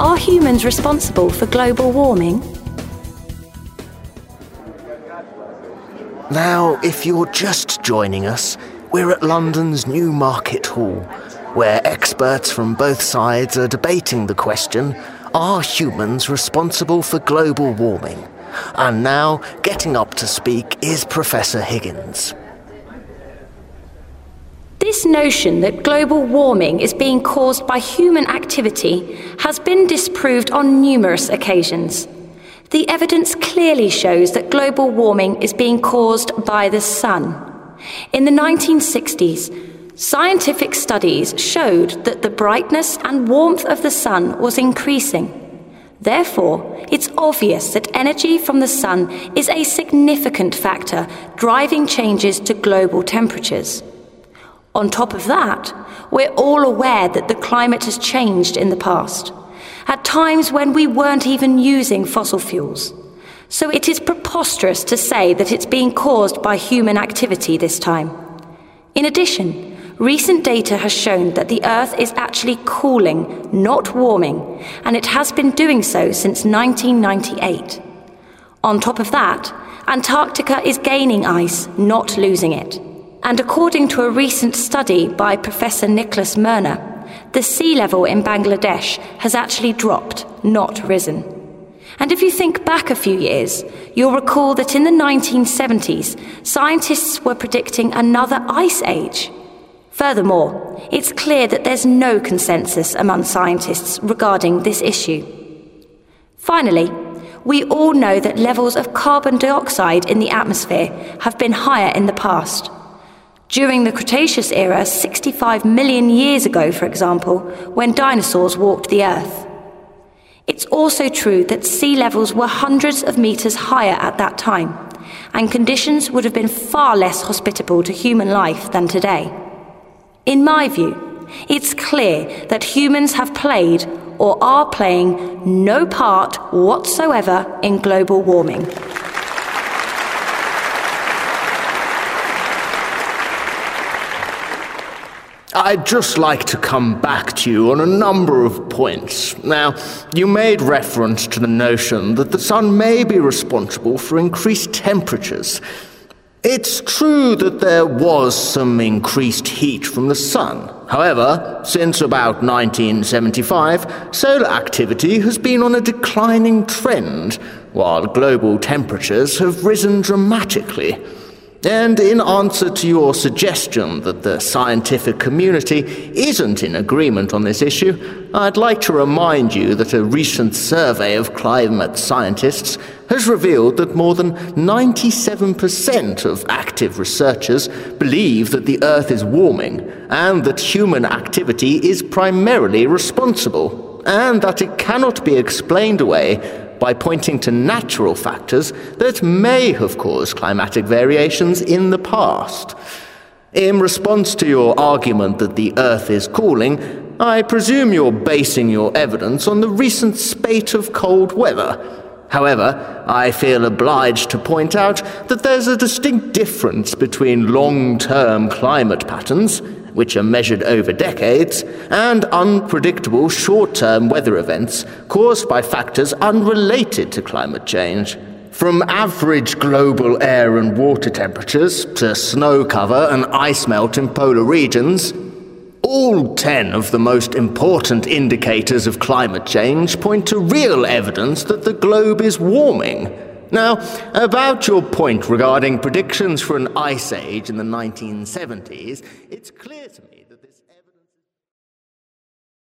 Are humans responsible for global warming? Now, if you're just joining us, we're at London's New Market Hall, where experts from both sides are debating the question Are humans responsible for global warming? And now, getting up to speak is Professor Higgins. This notion that global warming is being caused by human activity has been disproved on numerous occasions. The evidence clearly shows that global warming is being caused by the sun. In the 1960s, scientific studies showed that the brightness and warmth of the sun was increasing. Therefore, it's obvious that energy from the sun is a significant factor driving changes to global temperatures. On top of that, we're all aware that the climate has changed in the past, at times when we weren't even using fossil fuels. So it is preposterous to say that it's being caused by human activity this time. In addition, recent data has shown that the Earth is actually cooling, not warming, and it has been doing so since 1998. On top of that, Antarctica is gaining ice, not losing it. And according to a recent study by Professor Nicholas Murner, the sea level in Bangladesh has actually dropped, not risen. And if you think back a few years, you'll recall that in the 1970s, scientists were predicting another ice age. Furthermore, it's clear that there's no consensus among scientists regarding this issue. Finally, we all know that levels of carbon dioxide in the atmosphere have been higher in the past. During the Cretaceous era, 65 million years ago, for example, when dinosaurs walked the Earth. It's also true that sea levels were hundreds of meters higher at that time, and conditions would have been far less hospitable to human life than today. In my view, it's clear that humans have played or are playing no part whatsoever in global warming. I'd just like to come back to you on a number of points. Now, you made reference to the notion that the sun may be responsible for increased temperatures. It's true that there was some increased heat from the sun. However, since about 1975, solar activity has been on a declining trend, while global temperatures have risen dramatically. And in answer to your suggestion that the scientific community isn't in agreement on this issue, I'd like to remind you that a recent survey of climate scientists has revealed that more than 97% of active researchers believe that the Earth is warming and that human activity is primarily responsible, and that it cannot be explained away by pointing to natural factors that may have caused climatic variations in the past. In response to your argument that the Earth is cooling, I presume you're basing your evidence on the recent spate of cold weather. However, I feel obliged to point out that there's a distinct difference between long term climate patterns which are measured over decades, and unpredictable short term weather events caused by factors unrelated to climate change. From average global air and water temperatures to snow cover and ice melt in polar regions, all 10 of the most important indicators of climate change point to real evidence that the globe is warming. Now, about your point regarding predictions for an ice age in the 1970s, it's clear to me.